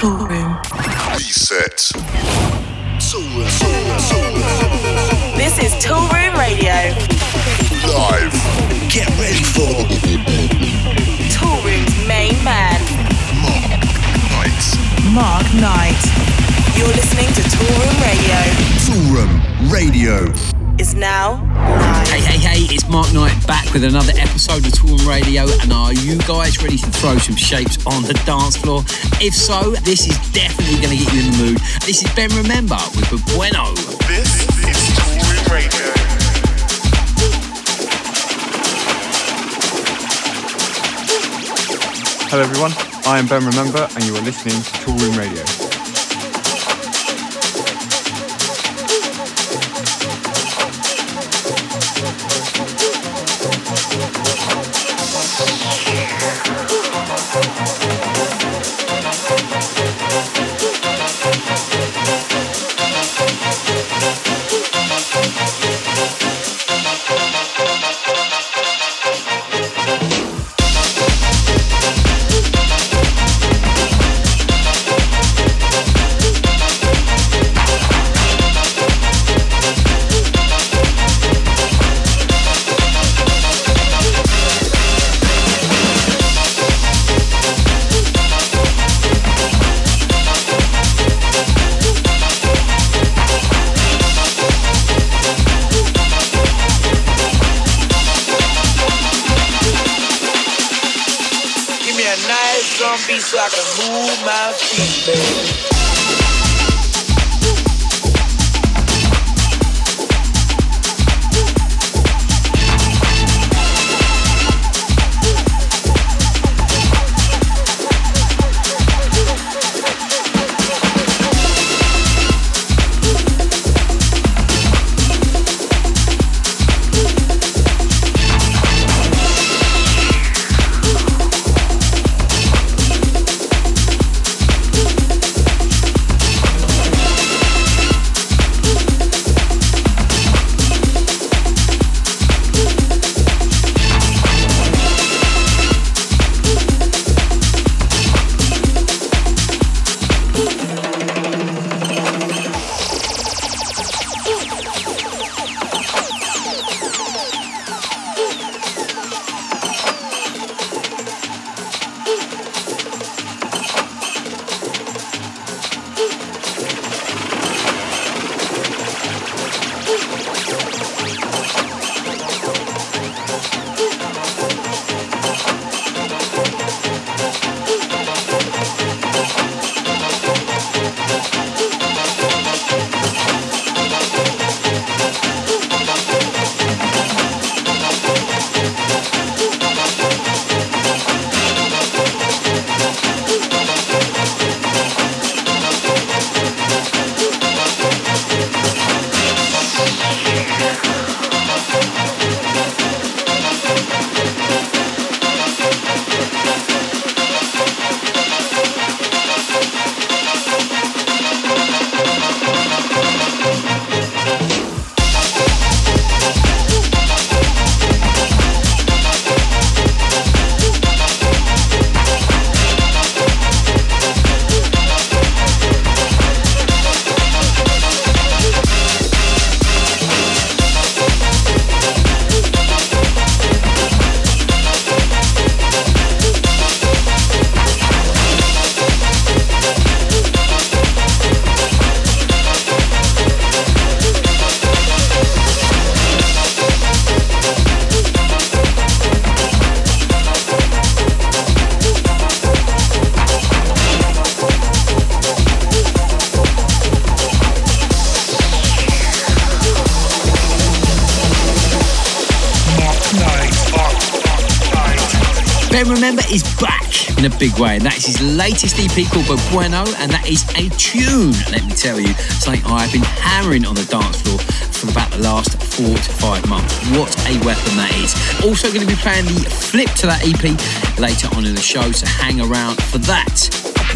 Toolroom. Reset. This is Toolroom Radio. Live. Get ready for Toolroom's main man, Mark Knight. Mark Knight. You're listening to Toolroom Radio. Toolroom Radio Is now live. Hey, hey, hey, it's Mark Knight back with another episode of Toolroom Radio. And are you guys ready to throw some shapes on the dance floor? If so, this is definitely going to get you in the mood. This is Ben Remember with the Bueno. This is Toolroom Radio. Hello everyone, I am Ben Remember and you are listening to Toolroom Radio. Big way, and that is his latest EP called Bueno, and that is a tune, let me tell you, something I've been hammering on the dance floor for about the last four to five months. What a weapon that is. Also going to be playing the flip to that EP later on in the show, so hang around for that.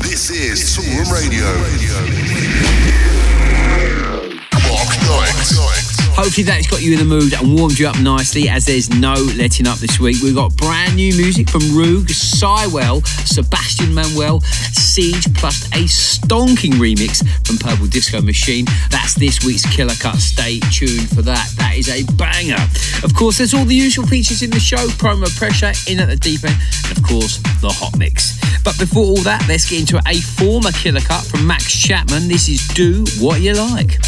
This is Toolroom Radio. Mark Knight. Hopefully that's got you in the mood and warmed you up nicely as there's no letting up this week. We've got brand new music from Rug, Cywell, Sebastian Manuel, Siege, plus a stonking remix from Purple Disco Machine. That's this week's Killer Cut. Stay tuned for that. That is a banger. Of course, there's all the usual features in the show, promo pressure, in at the deep end, and of course, the hot mix. But before all that, let's get into a former Killer Cut from Max Chapman. This is Do What You Like.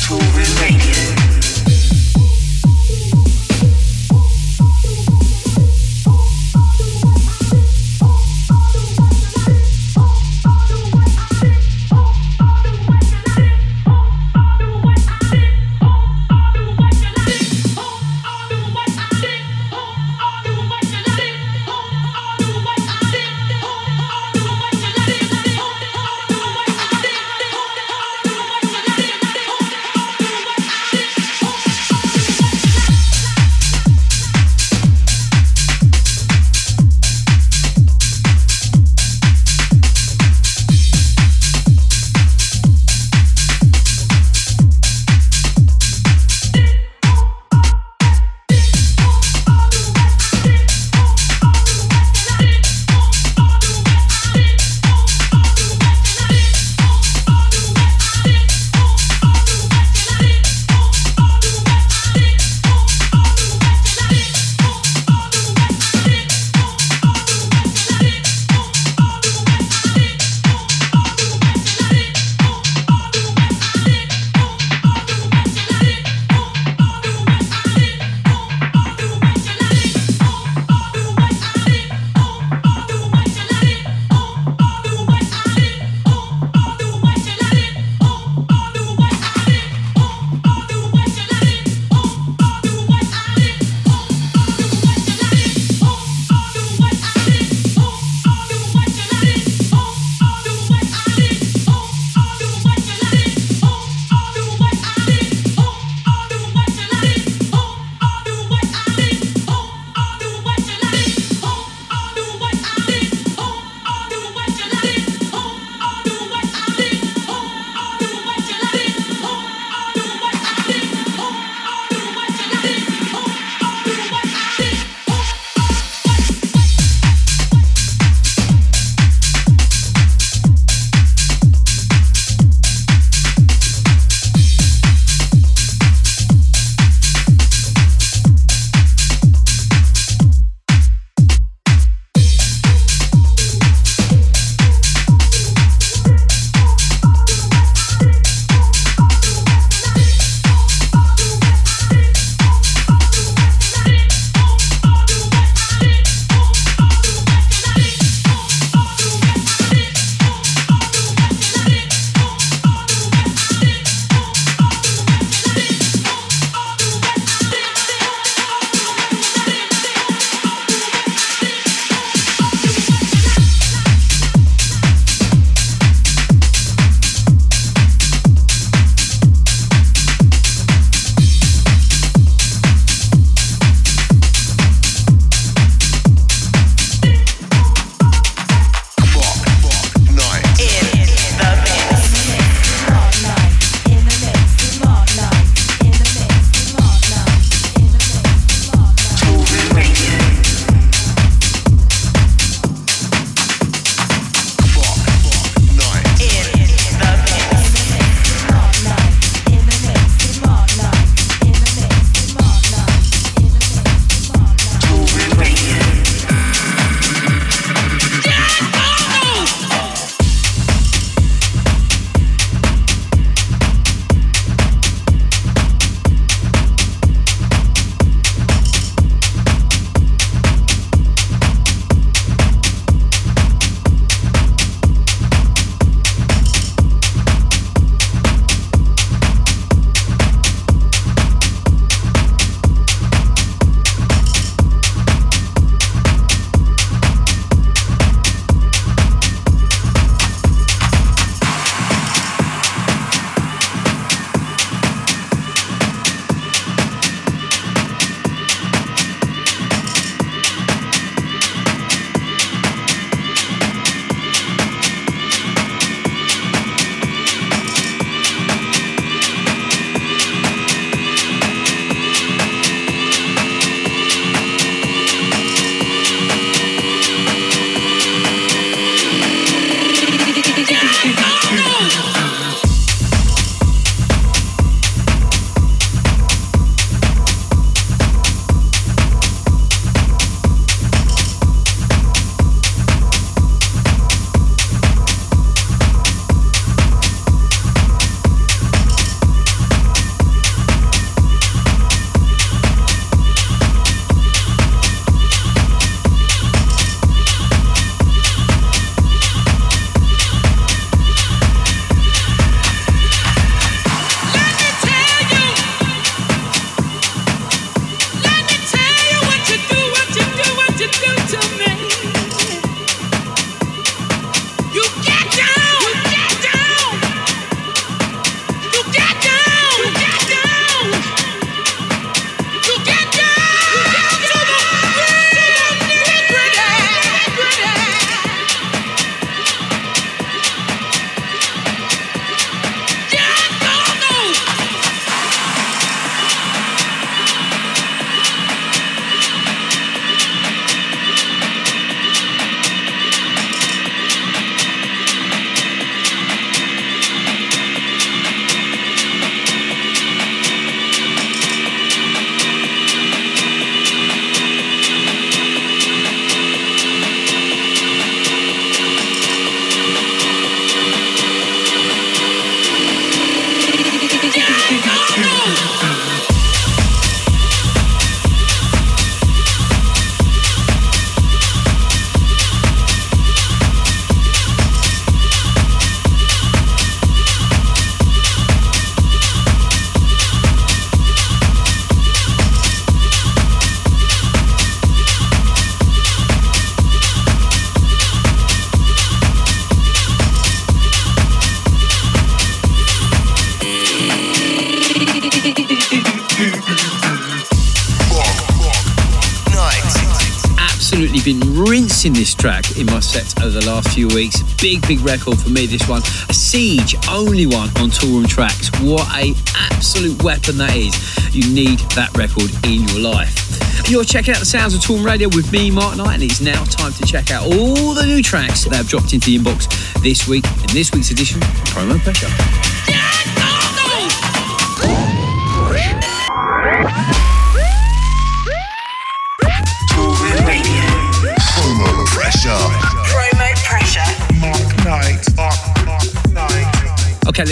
Sets over the last few weeks. Big, big record for me, this one. A Siege, only one on Toolroom Tracks. What a absolute weapon that is. You need that record in your life. You're checking out the sounds of Toolroom Radio with me, Mark Knight, and it's now time to check out all the new tracks that have dropped into the inbox this week in this week's edition of Promo Pressure.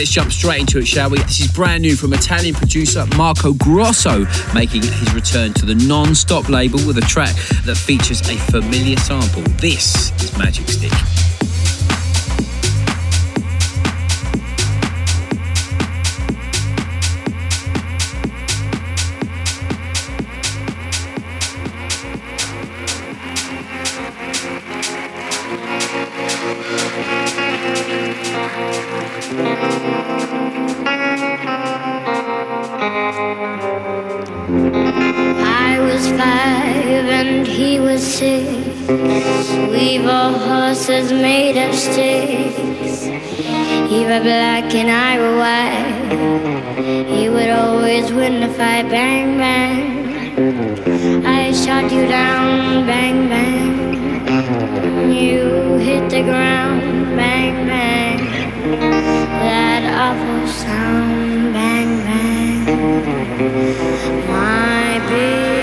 Let's jump straight into it, shall we? This is brand new from Italian producer Marco Grosso, making his return to the non stop label with a track that features a familiar sample. This is Magic. Sticks. He were black and I were white. He would always win the fight. Bang bang. I shot you down. Bang bang. You hit the ground. Bang bang. That awful sound. Bang bang. My baby.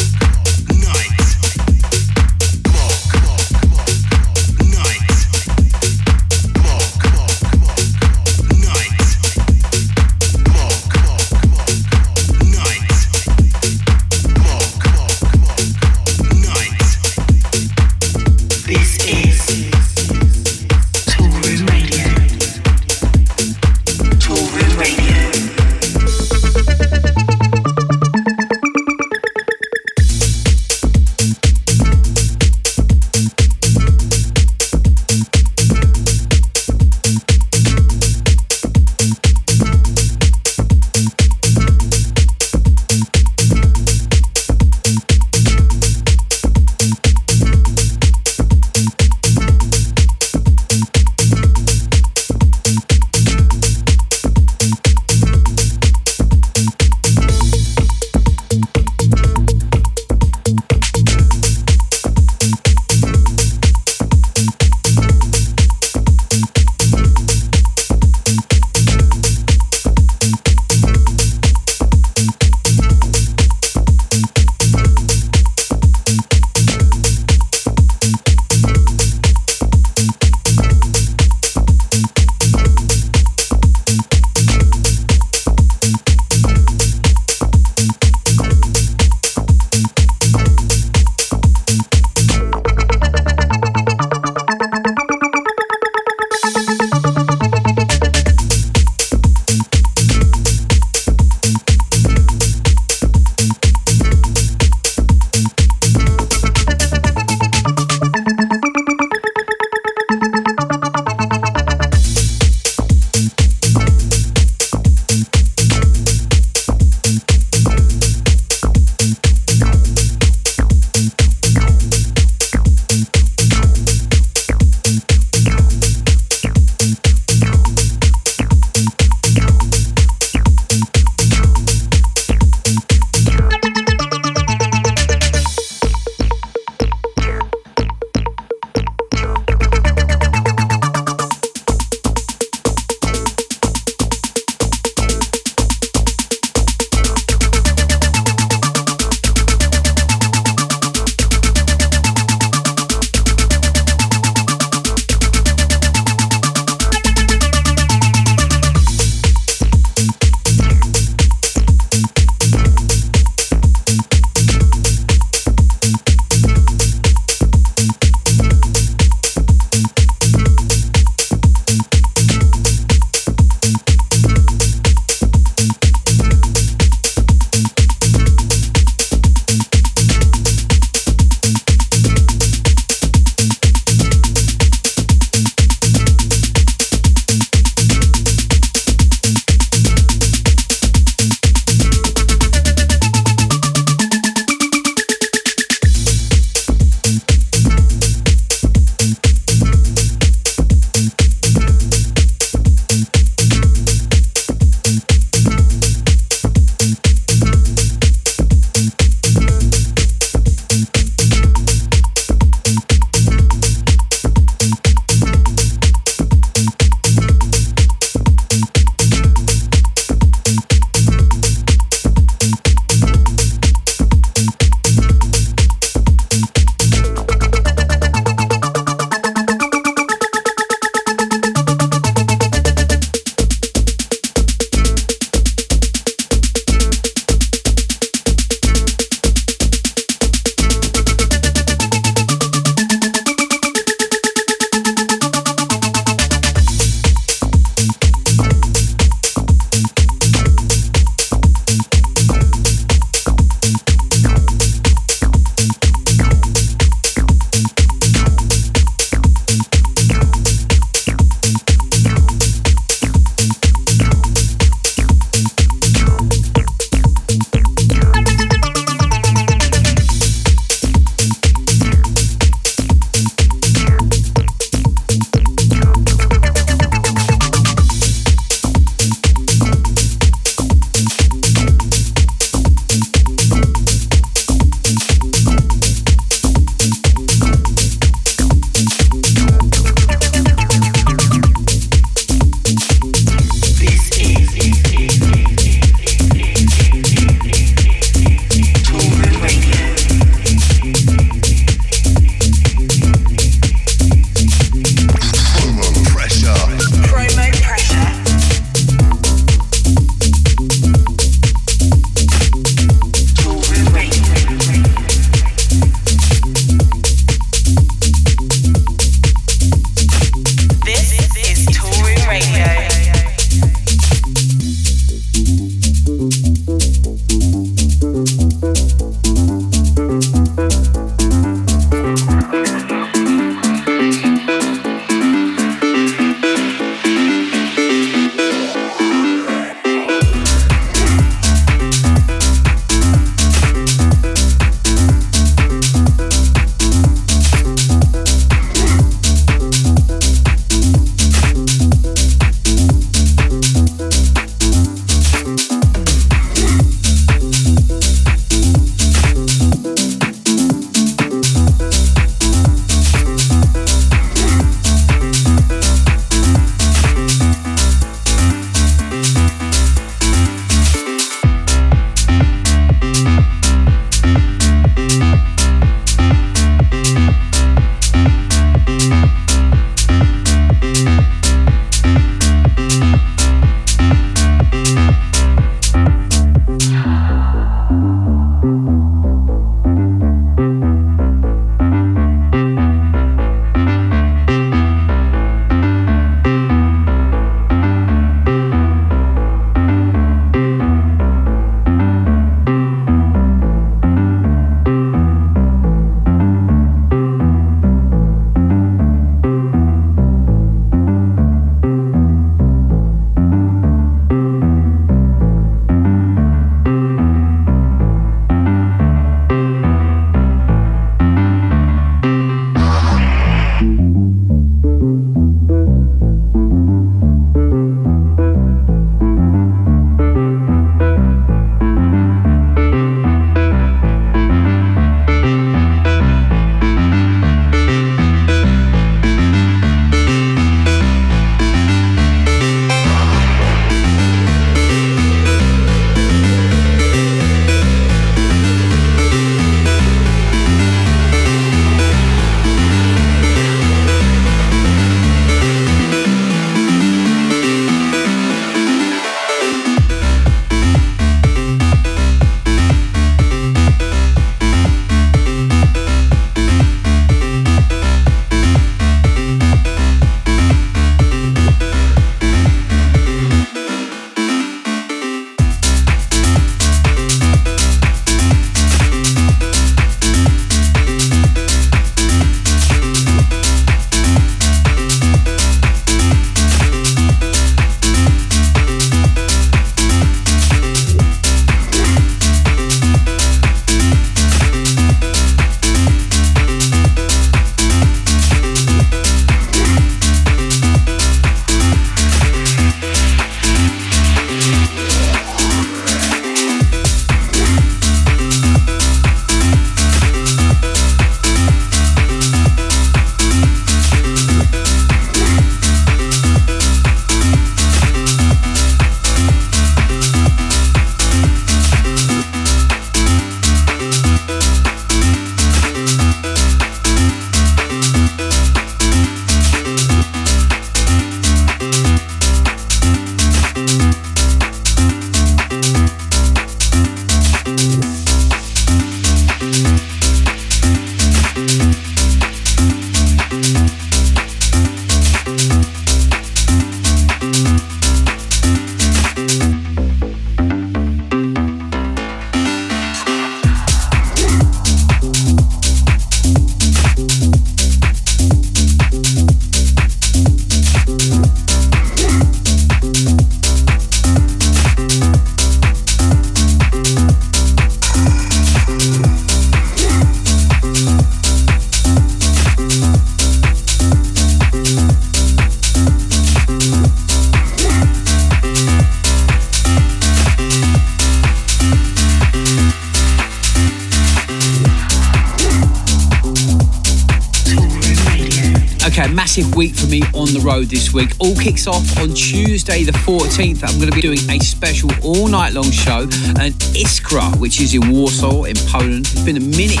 Massive week for me on the road this week. All kicks off on Tuesday, the 14th. I'm going to be doing a special all night long show at Iskra, which is in Warsaw, in Poland. It's been a minute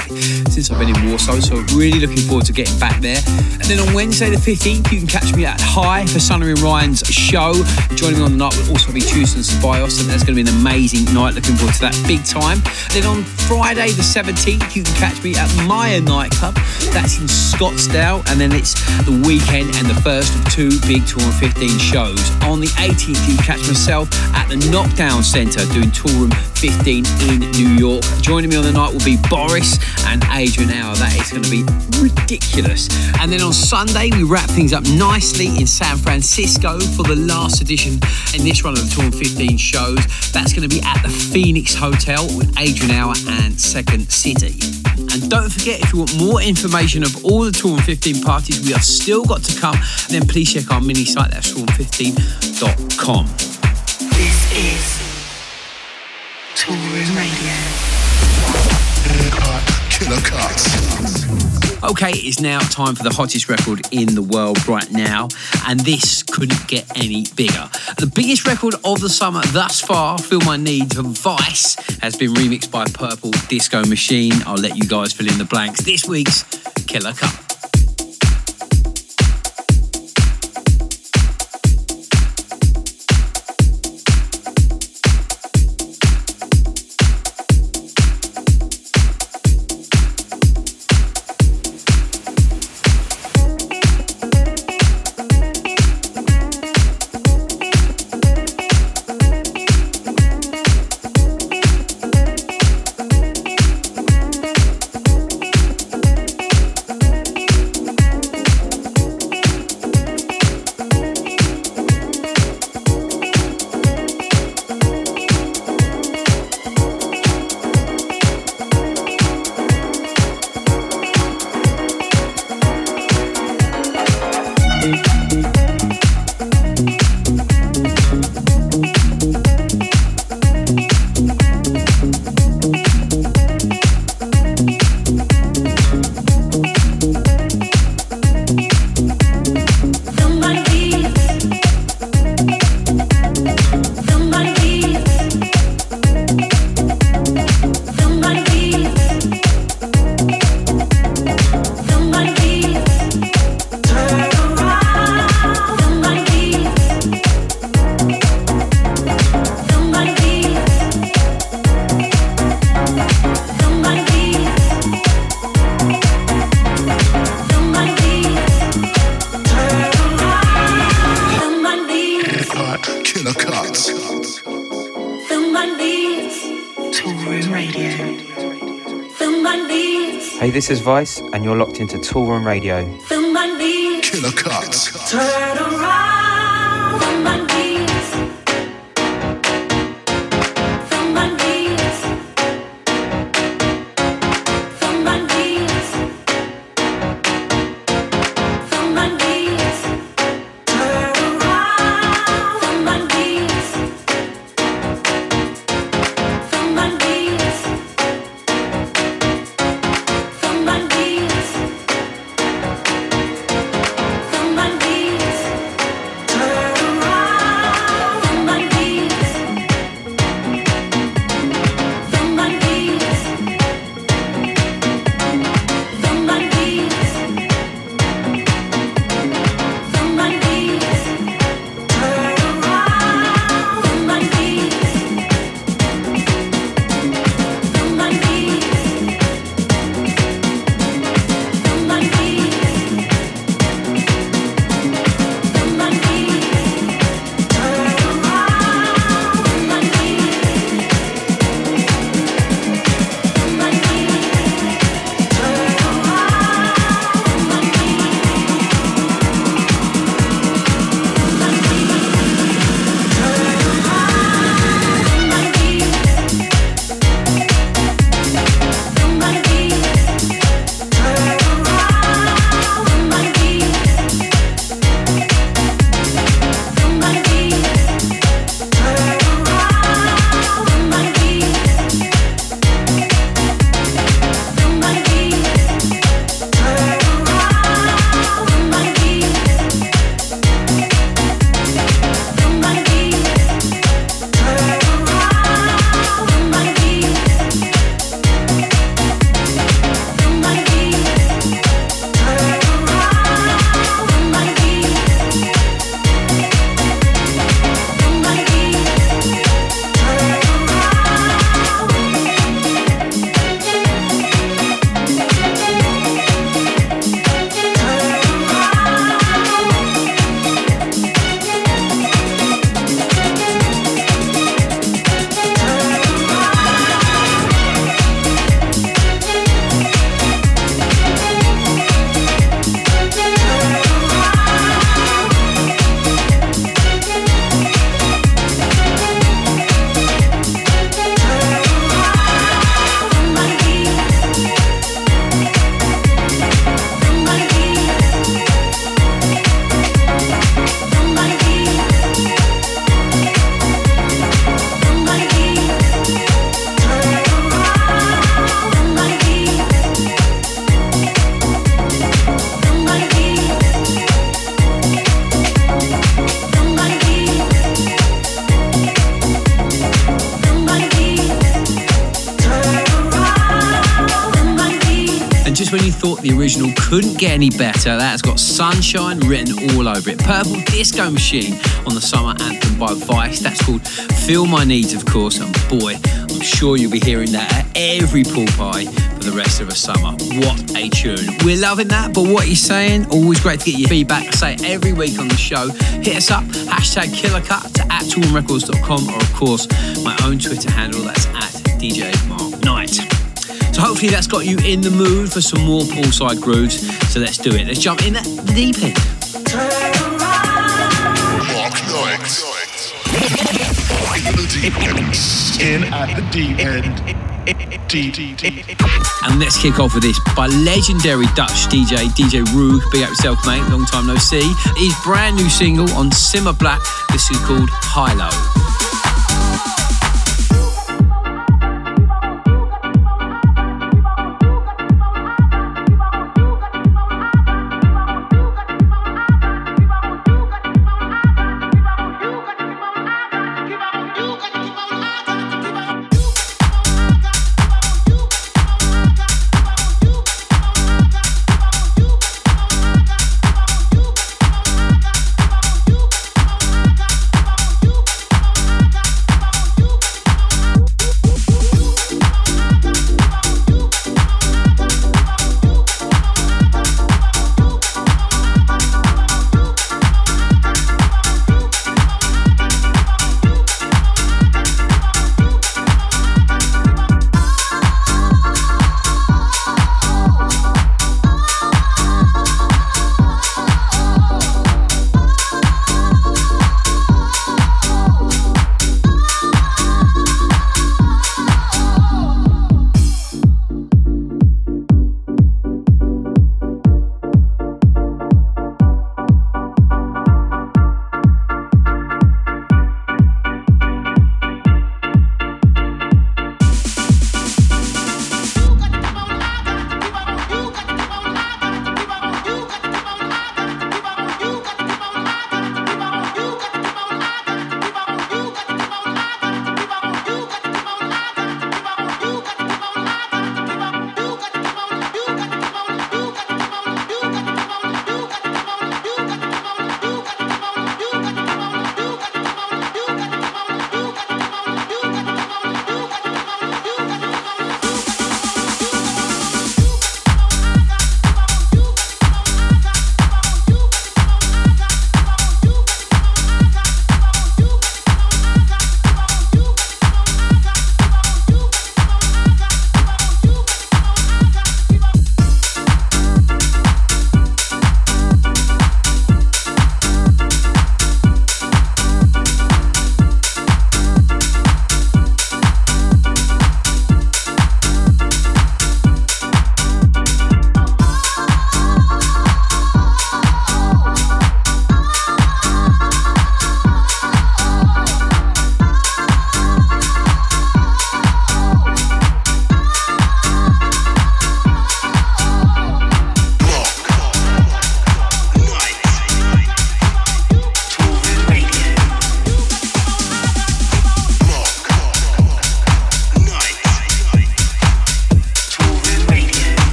since I've been in Warsaw, so really looking forward to getting back there. And then on Wednesday, the 15th, you can catch me at High for Sunny and Ryan's show. Joining me on the night will also be Tucson Spios, and that's going to be an amazing night. Looking forward to that big time. Then on Friday, the 17th, you can catch me at Maya Nightclub. That's in Scottsdale, and then it's the weekend and the first of two big Toolroom 15 shows. On the 18th, you catch myself at the Knockdown Centre doing Toolroom 15 in New York. Joining me on the night will be Boris and Adrian Hour. That is going to be ridiculous. And then on Sunday, we wrap things up nicely in San Francisco for the last edition in this run of the Tour 15 shows. That's going to be at the Phoenix Hotel with Adrian Hour and Second City. And don't forget, if you want more information of all the Tour 15 parties we have still got to come, then please check our mini site at tour15.com. This is Toolroom Radio. Killer cuts. Okay, it's now time for the hottest record in the world right now, and this couldn't get any bigger. The biggest record of the summer thus far, Feel My Needs of Weiss, has been remixed by Purple Disco Machine. I'll let you guys fill in the blanks. This week's Killer Cut. This is Weiss, and you're locked into Toolroom Radio. Killer cuts. Court, the original, couldn't get any better. That's got sunshine written all over it. Purple Disco Machine on the summer anthem by Weiss. That's called Feel My Needs, of course. And boy, I'm sure you'll be hearing that at every pool party for the rest of the summer. What a tune. We're loving that, but what he's saying, always great to get your feedback. I say every week on the show. Hit us up, hashtag killercut to at or, of course, my own Twitter handle, that's at DJ. So hopefully that's got you in the mood for some more poolside grooves. So let's do it. Let's jump in at the deep end. In at the deep end. And let's kick off with this by legendary Dutch DJ, DJ Roog. Big up yourself, mate. Long time no see. His brand new single on Simma Black. This is called High Low.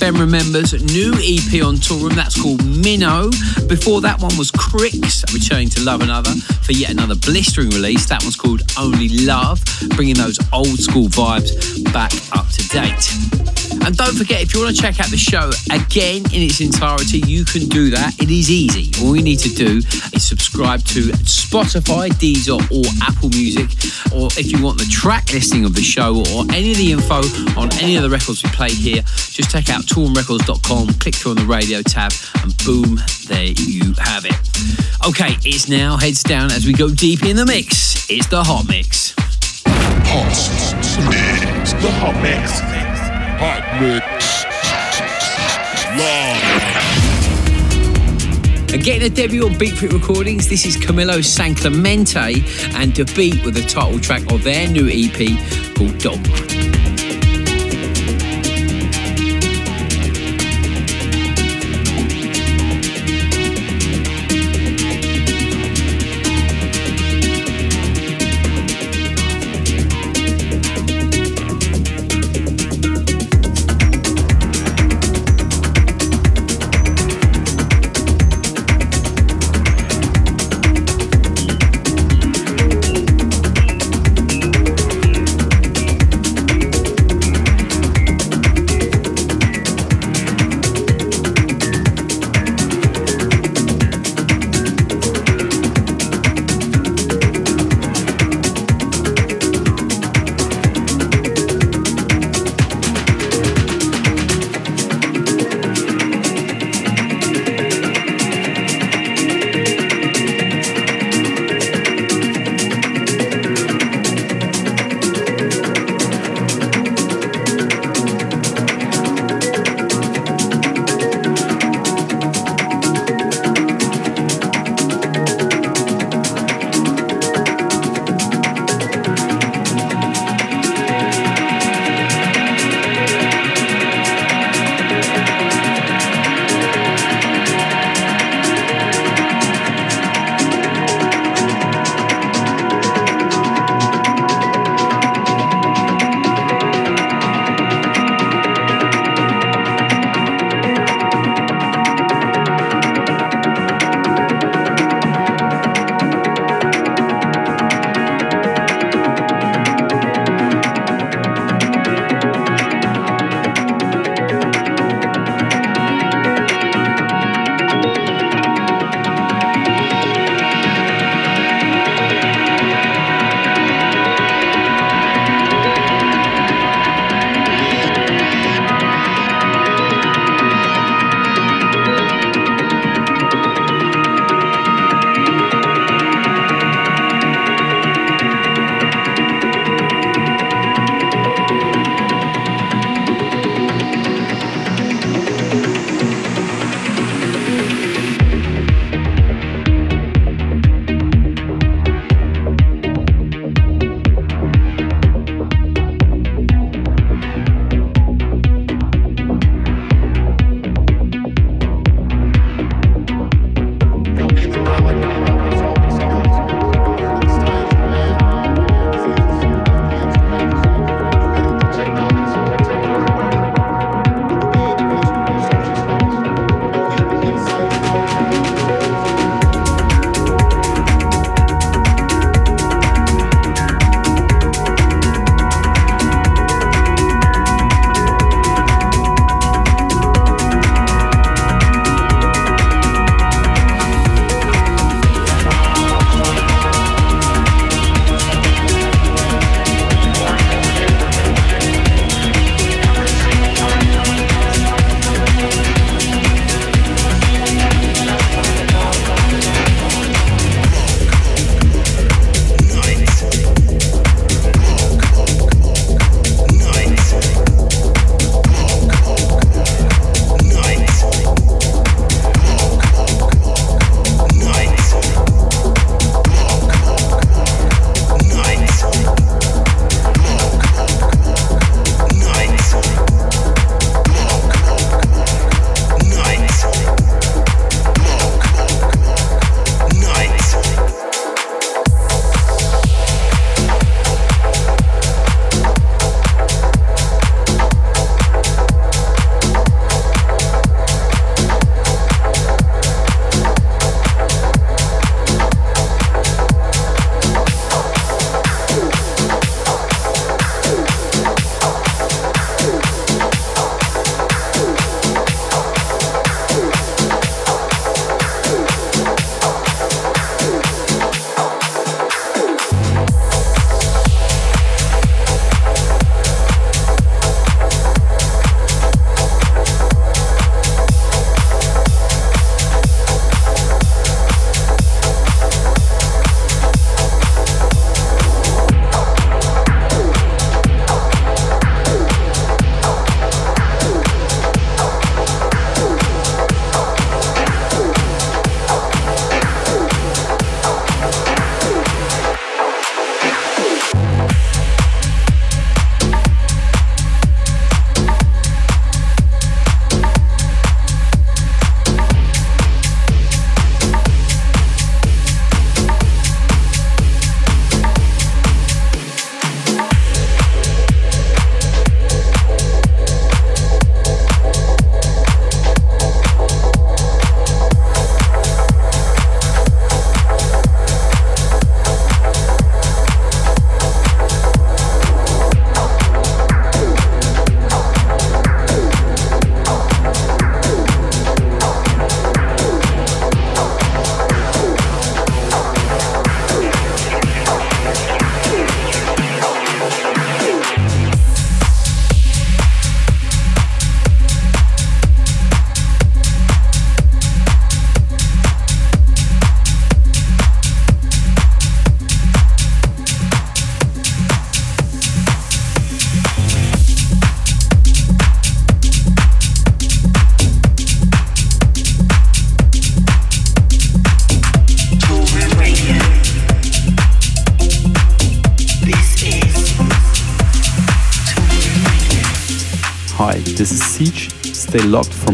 Ben Remember's new EP on Toolroom. That's called Minnow. Before that one was Cricks, returning to Love Another for yet another blistering release. That one's called Only Love, bringing those old school vibes back up to date. And don't forget, if you want to check out the show again in its entirety, you can do that. It is easy. All you need to do is subscribe to Spotify, Deezer, or Apple Music. Or if you want the track listing of the show or any of the info on any of the records we play here, just check out toolroomrecords.com, click through on the radio tab, and boom, there you have it. Okay, it's now heads down as we go deep in the mix. It's the Hot Mix. Hot Mix. The Hot Mix. Hot Mix. Live. Again, a debut on Beatfit Recordings. This is Camilo San Clemente and the beat with the title track of their new EP called Dog.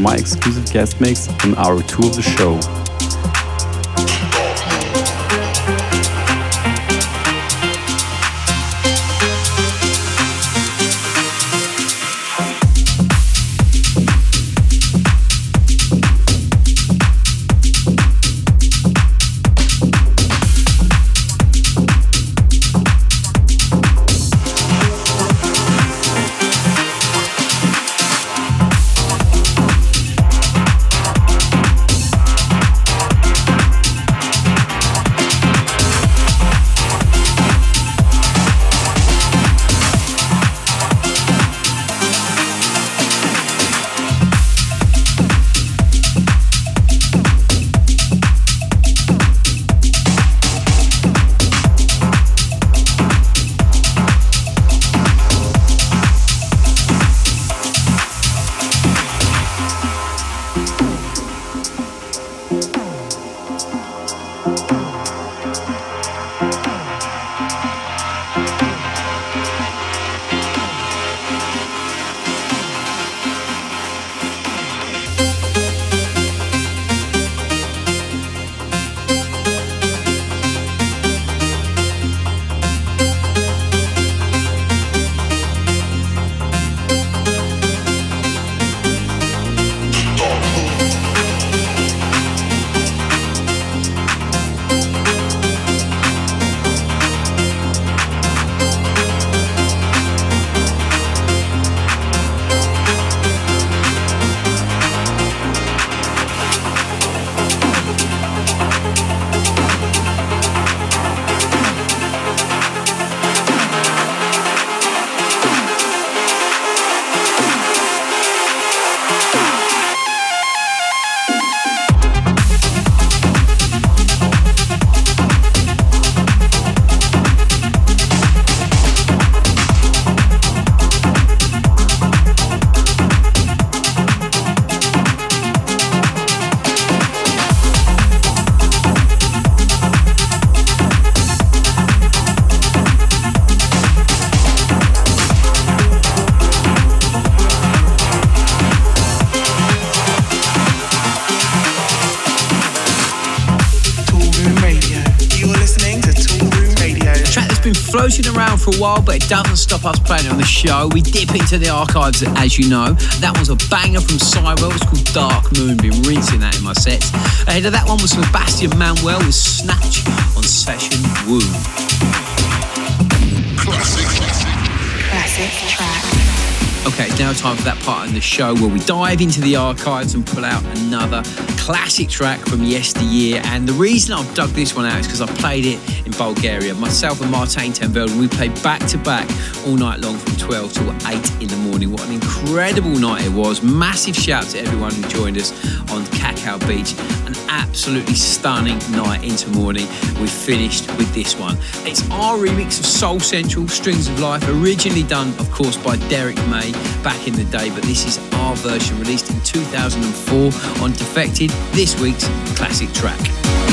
My exclusive guest mix on our tour of the show. For a while, but it doesn't stop us playing on the show. We dip into the archives, as you know. That was a banger from Cyril. It's called Dark Moon. Been rinsing that in my sets. Ahead of that one was Sebastian Manuel with Snatch on Session Woo. Classic, Classic. Classic track. Okay, it's now time for that part in the show where we dive into the archives and pull out another classic track from yesteryear. And the reason I've dug this one out is because I played it in Bulgaria. Myself and Martijn ten Velden, we played back to back all night long from 12 till 8 in the morning. What an incredible night it was. Massive shout to everyone who joined us on Cacao Beach. An absolutely stunning night into morning. We finished with this one. It's our remix of Soul Central, Strings of Life, originally done, of course, by Derrick May back in the day, but this is our version released in 2004 on Defected, this week's classic track.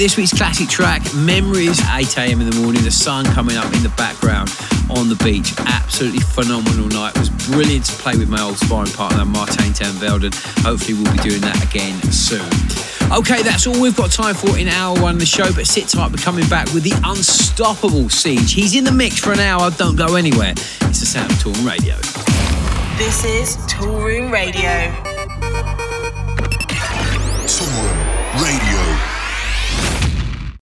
This week's classic track, Memories, 8am in the morning, the sun coming up in the background on the beach. Absolutely phenomenal night. It was brilliant to play with my old sparring partner, Martijn ten Velden. Hopefully, we'll be doing that again soon. Okay, that's all we've got time for in hour one of the show, but sit tight, we're coming back with the unstoppable Siege. He's in the mix for an hour, don't go anywhere. It's the sound of Toolroom Radio. This is Toolroom Radio.